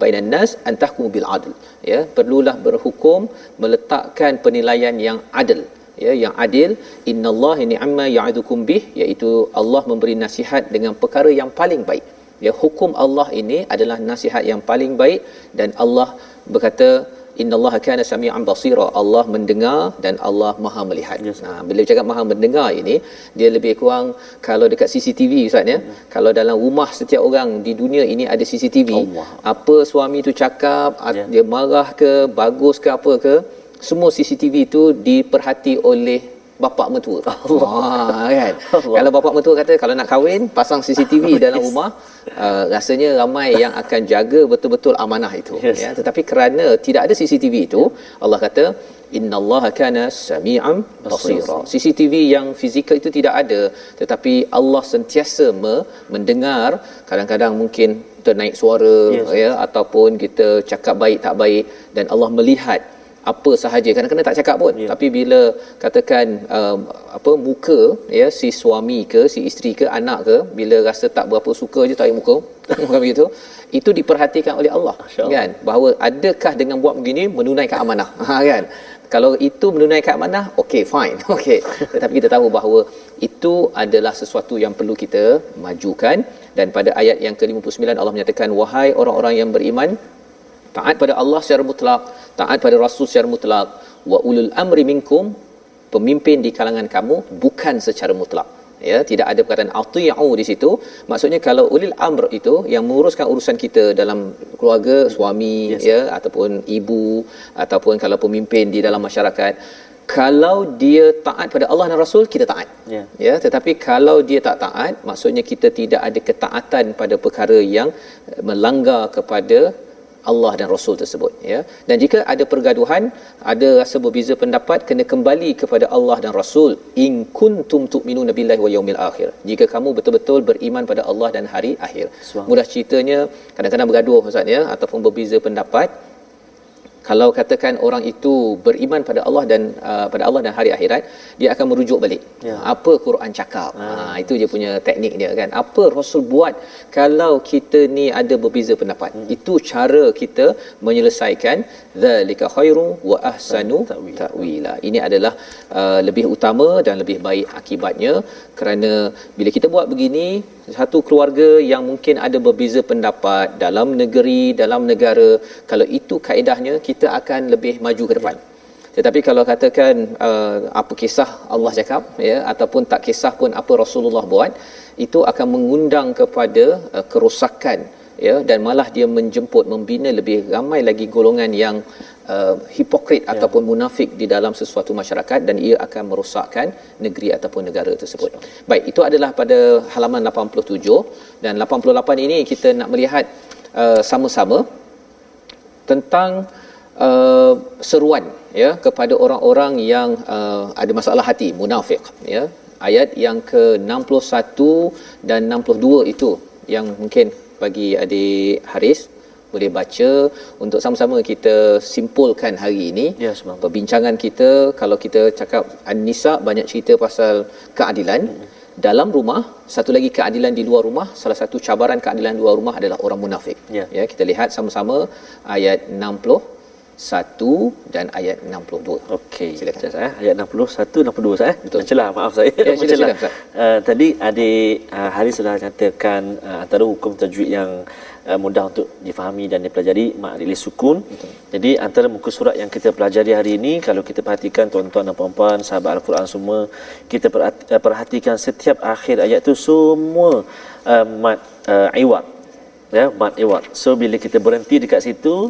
bainan nas antahkum bil adl. Ya perlulah berhukum meletakkan penilaian yang adil ya yang adil innallaha ni'ma ya'idukum bih iaitu Allah memberi nasihat dengan perkara yang paling baik ya hukum Allah ini adalah nasihat yang paling baik dan Allah berkata innallaha kana samian basira Allah mendengar dan Allah maha melihat yes. nah bila cakap maha mendengar ini dia lebih kurang kalau dekat CCTV ustaz ya hmm. kalau dalam rumah setiap orang di dunia ini ada CCTV Allah. apa suami tu cakap yeah. dia marah ke bagus ke apa ke semua CCTV itu diperhati oleh bapa mertua. Allah. Ha, kan. Allah. Kalau bapa mertua kata kalau nak kahwin pasang CCTV dalam rumah, uh, rasanya ramai yang akan jaga betul-betul amanah itu. Yes. Ya, tetapi kerana tidak ada CCTV itu, Allah kata innallaha kana sami'an basira. CCTV yang fizikal itu tidak ada, tetapi Allah sentiasa me- mendengar kadang-kadang mungkin ternaik suara yes. ya ataupun kita cakap baik tak baik dan Allah melihat apa sahaja. Kadang-kadang tak cakap pun. Yeah. tapi bila katakan um, apa muka ya si suami ke si isteri ke anak ke bila rasa tak berapa suka je tarik muka bukan begitu itu diperhatikan oleh Allah. Kan? Bahawa adakah dengan buat begini menunaikan amanah? Ha kan? Kalau itu menunaikan amanah okey fine. Okey tetapi kita tahu bahawa itu adalah sesuatu yang perlu kita majukan. Dan pada ayat yang ke-59 Allah menyatakan wahai orang-orang yang beriman taat pada Allah secara mutlak taat pada rasul secara mutlak wa ulul amri minkum pemimpin di kalangan kamu bukan secara mutlak ya tidak ada perkataan ati'u di situ maksudnya kalau ulil amr itu yang menguruskan urusan kita dalam keluarga suami yes. ya ataupun ibu ataupun kalau pemimpin di dalam masyarakat kalau dia taat pada Allah dan Rasul kita taat. Yeah. Ya, tetapi kalau dia tak taat, maksudnya kita tidak ada ketaatan pada perkara yang melanggar kepada Allah dan Rasul tersebut ya. Dan jika ada pergaduhan ada rasa berbeza pendapat kena kembali kepada Allah dan Rasul. In kuntum tu'minuna billahi wa yaumil akhir. Jika kamu betul-betul beriman pada Allah dan hari akhir. Mudah ceritanya kadang-kadang bergaduh ustaz ya ataupun berbeza pendapat kalau katakan orang itu beriman pada Allah dan uh, pada Allah dan hari akhirat dia akan merujuk balik. Ya. apa Quran cakap? Ha. ha itu dia punya teknik dia kan? Apa rasul buat kalau kita ni ada berbeza pendapat? Hmm. itu cara kita menyelesaikan zalika khairu wa ahsanu ta'wila. Ini adalah uh, lebih utama dan lebih baik akibatnya. Kerana bila kita buat begini satu keluarga yang mungkin ada berbeza pendapat dalam negeri dalam negara kalau itu kaedahnya kita akan lebih maju ke depan. Tetapi kalau katakan uh, apa kisah Allah cakap ya ataupun tak kisah pun apa Rasulullah buat itu akan mengundang kepada uh, kerosakan ya dan malah dia menjemput membina lebih ramai lagi golongan yang uh, hipokrit ya. ataupun munafik di dalam sesuatu masyarakat dan ia akan merosakkan negeri ataupun negara tersebut. Baik, itu adalah pada halaman 87 dan 88 ini kita nak melihat uh, sama-sama tentang uh, seruan ya kepada orang-orang yang uh, ada masalah hati, munafik ya. Ayat yang ke-61 dan 62 itu yang mungkin bagi adik Haris boleh baca. Untuk sama-sama kita simpulkan hari ini ya, perbincangan kita kalau kita cakap An-Nisa banyak cerita pasal keadilan. Hmm. dalam rumah satu lagi keadilan di luar rumah salah satu cabaran keadilan di luar rumah adalah orang munafik. Ya, ya kita lihat sama-sama ayat 60 1 dan ayat 62. Okey. Silakan saya. Ayat 61 62 saya. Betul. Mencelah maaf saya. Ya, Mencelah. Sila, uh, tadi adik uh, Haris sudah nyatakan uh, antara hukum tajwid yang uh, mudah untuk difahami dan dipelajari mak rilis sukun. Betul. Jadi antara muka surat yang kita pelajari hari ini kalau kita perhatikan tuan-tuan dan puan-puan sahabat al-Quran semua kita perhatikan setiap akhir ayat tu semua uh, mat uh, iwat. Ya, mat iwat. So bila kita berhenti dekat situ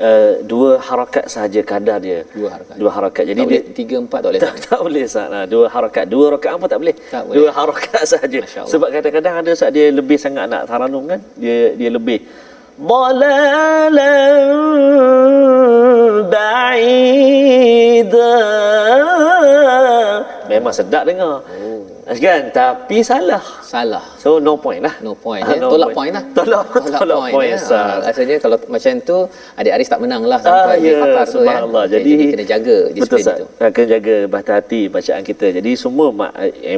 uh, dua harakat sahaja kadar dia. Dua harakat. Dua harakat. Jadi tak boleh dia tiga empat tak boleh tak, tak boleh Ustaz. Nah, dua harakat. Dua rakaat pun tak boleh. Tak boleh. Dua harakat sahaja. Masya Allah. Sebab kadang-kadang ada Ustaz dia lebih sangat nak taranum kan. Dia dia lebih ضلالا بعيدا Memang sedap dengar. Oh. Kan? Tapi salah. salah So no point lah. No point Ah, ya. no Tolak point lah. Tolak, tolak, point. ya. Ustaz. Ah, Rasanya kalau macam tu adik Aris tak menang lah Ah, sampai di ya, fakar tu ya. subhanallah. Okey, Jadi, kena jaga betul disiplin Ustaz. itu. Ah, Kena jaga bahasa hati bacaan kita. Jadi semua mak, eh,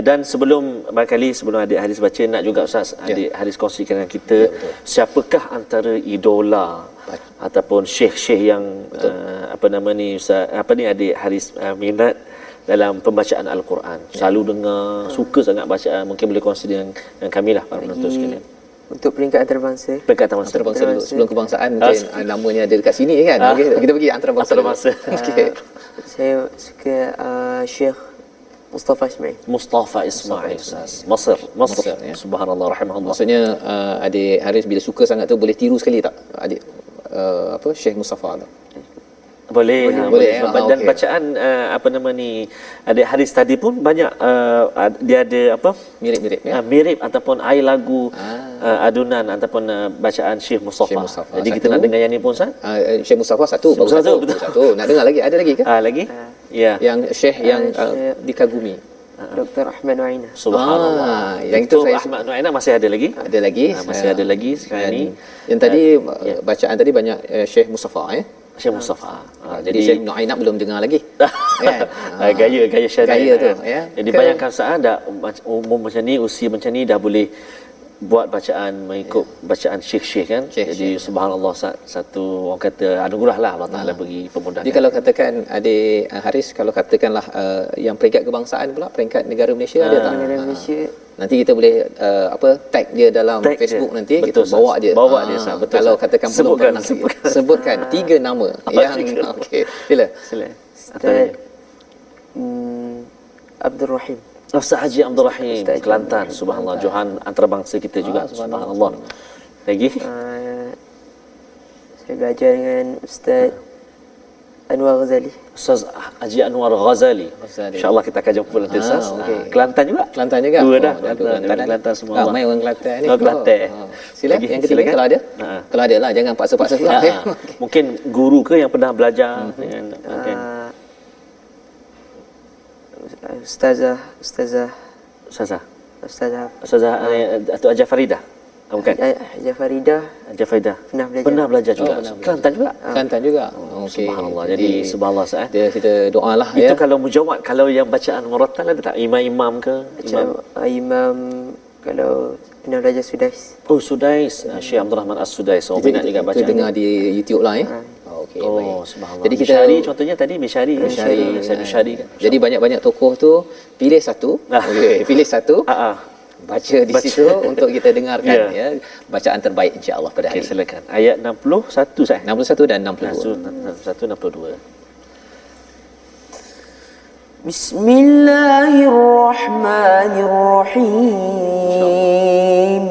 dan sebelum barangkali sebelum adik Haris baca nak juga Ustaz Ya. adik Haris kongsikan dengan kita siapakah antara idola ataupun syekh-syekh yang uh, apa nama ni Ustaz apa ni adik Haris uh, minat dalam pembacaan Al-Quran. Selalu dengar, suka sangat bacaan. Mungkin boleh kongsi dengan, dengan kami lah para penonton sekalian. Untuk peringkat antarabangsa. Peringkat antarabangsa. Antarabangsa dulu. Antarabangsa. Sebelum kebangsaan mungkin ah, namanya ada dekat sini kan. Ah. Okey, kita pergi antarabangsa. Antarabangsa. Okey. Saya suka uh, Syekh Mustafa Ismail. Mustafa Ismail Ustaz. Masr. Masr. Masr, ya. Subhanallah rahimahullah. Maksudnya uh, adik Haris bila suka sangat tu boleh tiru sekali tak adik uh, apa Syekh Mustafa tu? Boleh, ha, boleh, boleh. eh? Ah, Dan okey. bacaan uh, apa nama ni adik Haris tadi pun banyak uh, dia ada apa? Mirip-mirip ya. Uh, mirip ataupun air lagu uh, adunan ataupun uh, bacaan Syekh Mustafa. Syekh Mustafa. Jadi kita Satu. nak dengar yang ni pun Ustaz? Uh, Syekh Mustafa satu, baru Mustafa satu, satu, betul. satu. Nak dengar lagi? Ada lagi ke? Ah lagi? Ya. Yang Syekh yang uh, Syekh. dikagumi. Dr. Ahmad Waina. Subhanallah. Ah, yang itu Dr. saya- Ahmad Nuaina masih ada lagi? Ada lagi? Ah, masih Ah, ada lagi sekarang ni. Yang tadi ya. uh, bacaan tadi banyak uh, Syekh Mustafa ya. Syekh Mustafa. Ah, jadi Syekh Nuainab belum dengar lagi. kan? Ah, gaya gaya syariah Gaya tu, kan. ya. Jadi Ke- bayangkan saat dah umur macam ni usia macam ni dah boleh buat bacaan mengikut bacaan syekh-syekh kan Syekh, jadi subhanallah sa- satu orang kata anugerah lah Allah Taala bagi pemudahan Jadi kalau katakan adik uh, Haris kalau katakanlah uh, yang peringkat kebangsaan pula peringkat negara Malaysia ada tak? Negara Ah. Malaysia Nanti kita boleh uh, apa tag dia dalam Tag Facebook dia. nanti Betul, kita bawa dia. Bawa Ah, dia, Saz. Betul, Kalau katakan belum Sebutkan, pernah sebutkan. sebutkan tiga nama yang okey. Sila. sila Ustaz hmm, Abdul Rahim. Ustaz Haji Abdul Rahim Ustaz Kelantan subhanallah Johan antarabangsa kita juga Ah, subhanallah. subhanallah lagi Uh, saya belajar dengan Ustaz Anwar Ghazali. Ustaz Haji Anwar Ghazali. Ghazali. InsyaAllah kita akan jumpa nanti Ah, Ustaz. okey. Ah, Kelantan juga? Kelantan juga. Dua Oh, dah. dah Kelantan, Kelantan semua. Ramai orang Kelantan ni. Oh, Kelantan. Oh. Sila Lagi, yang ketiga silakan. kalau ada. Ha. Kalau ada lah jangan paksa-paksa pula. Ya. ah. Mungkin guru ke yang pernah belajar Hmm. dengan kan? Uh, Ustazah Ustazah Ustazah. Ustazah Ustazah eh, Datuk Hajar Faridah. Ah, bukan. Hajar Faridah Hajar Faridah. Pernah belajar. Pernah belajar juga. Oh, pernah belajar. Kelantan juga. Kelantan juga. Okey. Subhanallah. Jadi, subhanallah Ustaz. eh. Kita kita doalah Itu ya. kalau mujawad, kalau yang bacaan murattal ada tak? Imam-imam ke? macam Imam. uh, Imam kalau pernah belajar Sudais. Oh, Sudais. Ah, Syekh Abdul Rahman As-Sudais. Oh, Kita, minat juga kita bacaan. dengar di YouTube lah ya Okey. Oh, baik. subhanallah. Jadi kita Mishari contohnya tadi Mishari. Syari. Saya Mishari kan. Jadi banyak-banyak tokoh tu pilih satu. Ah. Okey, pilih satu. Ah, ah. Baca di Baca. situ untuk kita dengarkan Ya. ya. Bacaan terbaik insya-Allah pada Okey, hari ini. silakan. Ayat 61 saya. 61 dan 62. 61 62. بسم الله الرحمن الرحيم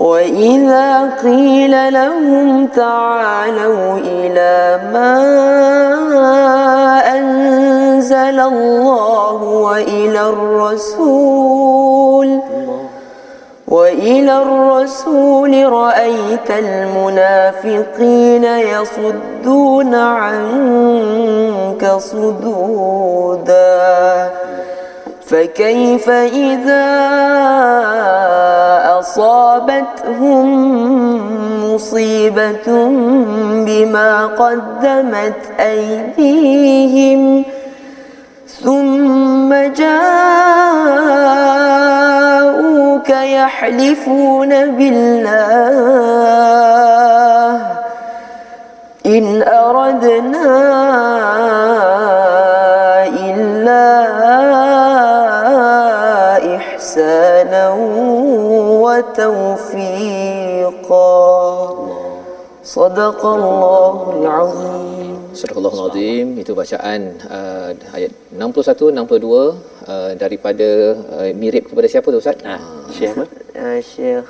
وإذا قيل لهم تعالوا إلى ما أنزل الله وإلى الرسول وإلى الرسول رأيت المنافقين يصدون عنك صدودا فكيف إذا أصابتهم مصيبة بما قدمت أيديهم ثم جاءوك يحلفون بالله إن أردنا إلا إحسانا وتوفيقا صدق الله العظيم Surah Al-Azim itu bacaan uh, ayat 61 62 uh, daripada uh, mirip kepada siapa tu Ustaz? Ah, Syekh apa? uh, Syekh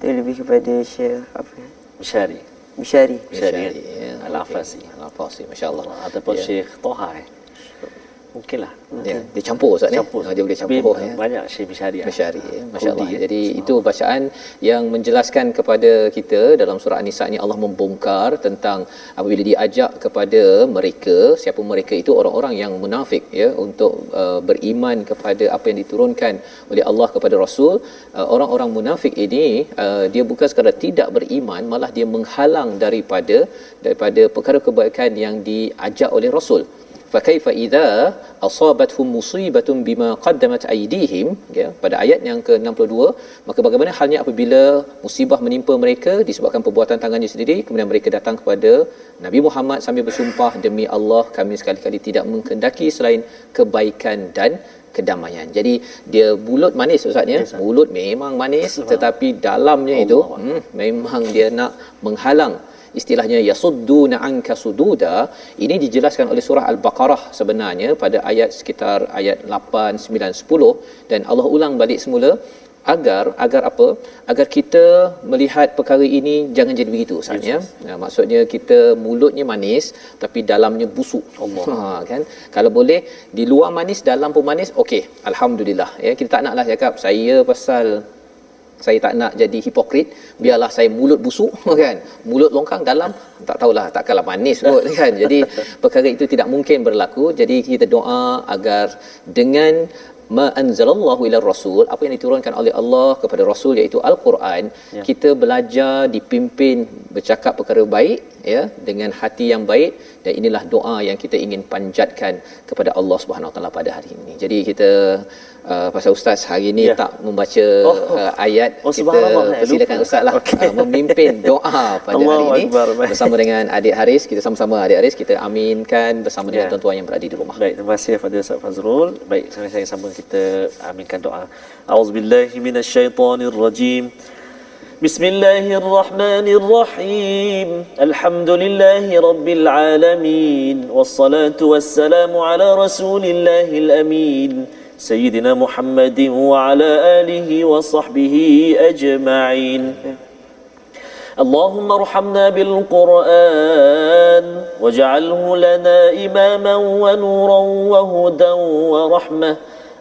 Itu lebih kepada Syekh apa Syari. Bishari. Syari. ya. Al-Afasi. Okey. Al-Afasi masya-Allah. Ataupun Ya. Syekh Toha. Eh. Mungkinlah. Ya, dia campur Ustaz ni. Campur. Ah, Dia boleh Tapi campur ya. Banyak Syekh Bishari. Masyari ya. Masya-Allah. Kudi, ya. Jadi itu bacaan yang menjelaskan kepada kita dalam surah An-Nisa ni Allah membongkar tentang apabila diajak kepada mereka siapa mereka itu orang-orang yang munafik ya untuk uh, beriman kepada apa yang diturunkan oleh Allah kepada Rasul uh, orang-orang munafik ini uh, dia bukan sekadar tidak beriman malah dia menghalang daripada daripada perkara kebaikan yang diajak oleh Rasul fakaifa idza asabathum musibatun bima qaddamat aydihim ya pada ayat yang ke-62 maka bagaimana halnya apabila musibah menimpa mereka disebabkan perbuatan tangannya sendiri kemudian mereka datang kepada Nabi Muhammad sambil bersumpah demi Allah kami sekali-kali tidak mengkendaki selain kebaikan dan kedamaian. Jadi dia mulut manis ustaz ya. Mulut memang manis tetapi dalamnya itu hmm, memang dia nak menghalang istilahnya yasudduna anka sududa. Ini dijelaskan oleh surah al-baqarah sebenarnya pada ayat sekitar ayat 8 9 10 dan Allah ulang balik semula agar agar apa? Agar kita melihat perkara ini jangan jadi begitu Ustaz ya. Nah, maksudnya kita mulutnya manis tapi dalamnya busuk. Allah. Ha, kan? Kalau boleh di luar manis dalam pun manis okey alhamdulillah ya. Kita tak naklah cakap saya pasal saya tak nak jadi hipokrit biarlah saya mulut busuk kan? Mulut longkang dalam tak tahulah takkanlah manis kot kan? Jadi perkara itu tidak mungkin berlaku. Jadi kita doa agar dengan ma anzalallahu ila rasul apa yang diturunkan oleh Allah kepada rasul iaitu al-Quran ya. kita belajar dipimpin bercakap perkara baik ya dengan hati yang baik dan inilah doa yang kita ingin panjatkan kepada Allah Subhanahu Wa Taala pada hari ini. Jadi kita uh, pasal ustaz hari ini Ya. tak membaca Oh. uh, ayat Oh, kita eh, persilakan lupa. ustaz lah Okey. uh, memimpin doa pada hari Allahu ini Akbar. Bersama dengan adik Haris kita sama-sama adik Haris kita aminkan bersama dengan Ya. tuan-tuan yang berada di rumah Baik, terima kasih kepada Ustaz Fazrul. Baik, sama-sama sama kita aminkan doa. Auzubillahi minasyaitonirrajim. Bismillahirrahmanirrahim. Alhamdulillahi rabbil alamin. Wassalatu wassalamu ala rasulillahil amin. سيدنا محمد وعلى آله وصحبه أجمعين. اللهم ارحمنا بالقرآن واجعله لنا إماما ونورا وهدى ورحمة.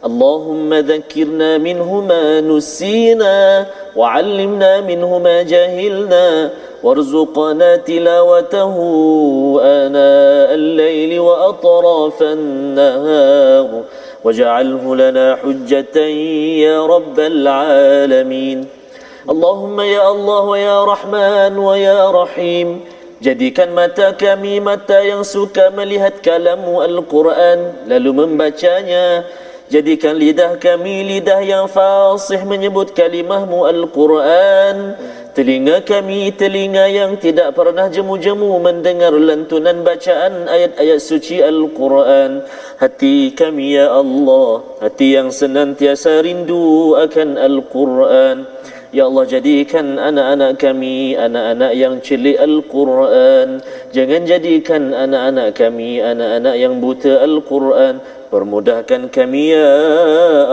اللهم ذكرنا منه ما نسينا وعلمنا منه ما جهلنا وارزقنا تلاوته آناء الليل وأطراف النهار واجعله لنا حجة يا رب العالمين اللهم يا الله ويا رحمن ويا رحيم Jadikan mata kami mata yang suka melihat kalamu Al-Quran lalu membacanya. Jadikan lidah kami lidah yang fasih menyebut kalimahmu Al-Quran. Telinga kami telinga yang tidak pernah jemu-jemu mendengar lantunan bacaan ayat-ayat suci Al-Quran. Hati kami ya Allah, hati yang senantiasa rindu akan Al-Quran. Ya Allah jadikan anak-anak kami anak-anak yang celik Al-Quran. Jangan jadikan anak-anak kami anak-anak yang buta Al-Quran. Permudahkan kami ya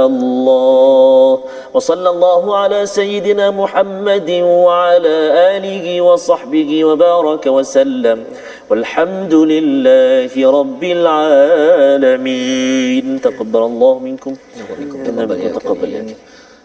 Allah. Wa sallallahu ala sayyidina Muhammadin wa ala alihi wa sahbihi wa baraka wa sallam. والحمد لله رب العالمين تقبل الله منكم Inna minkum taqabbal ya.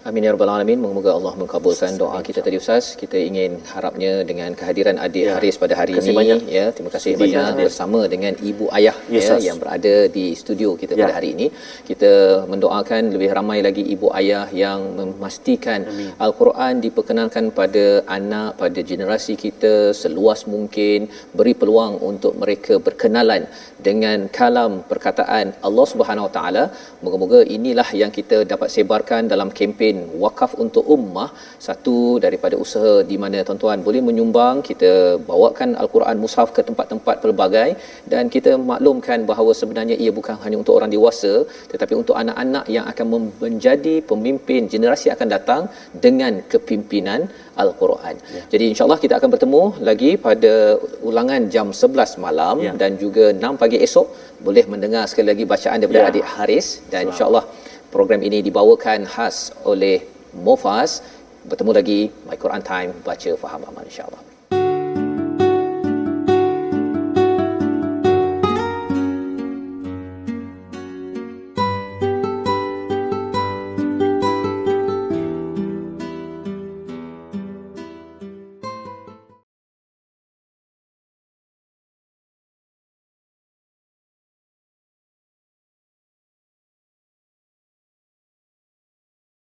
Amin ya rabbal alamin. Moga-moga Allah mengabulkan doa kita tadi Ustaz. Kita ingin harapnya dengan kehadiran adik Ya. Haris pada hari ini banyak. ya. Terima kasih Sudi banyak hadir. bersama dengan ibu ayah Ya, ya Ustaz. yang berada di studio kita Ya. pada hari ini. Kita mendoakan lebih ramai lagi ibu ayah yang memastikan Al-Quran diperkenalkan pada anak pada generasi kita seluas mungkin beri peluang untuk mereka berkenalan dengan kalam perkataan Allah Subhanahu Wa Taala. Moga-moga inilah yang kita dapat sebarkan dalam kempen wakaf untuk ummah satu daripada usaha di mana tuan-tuan boleh menyumbang kita bawakan al-Quran mushaf ke tempat-tempat pelbagai dan kita maklumkan bahawa sebenarnya ia bukan hanya untuk orang dewasa tetapi untuk anak-anak yang akan menjadi pemimpin generasi akan datang dengan kepimpinan al-Quran. Ya. Jadi insya-Allah kita akan bertemu lagi pada ulangan jam 11 malam Ya. dan juga 6 pagi esok boleh mendengar sekali lagi bacaan daripada Ya. adik Haris dan insya-Allah program ini dibawakan khas oleh Mofas bertemu lagi My Quran Time baca faham amal insya-Allah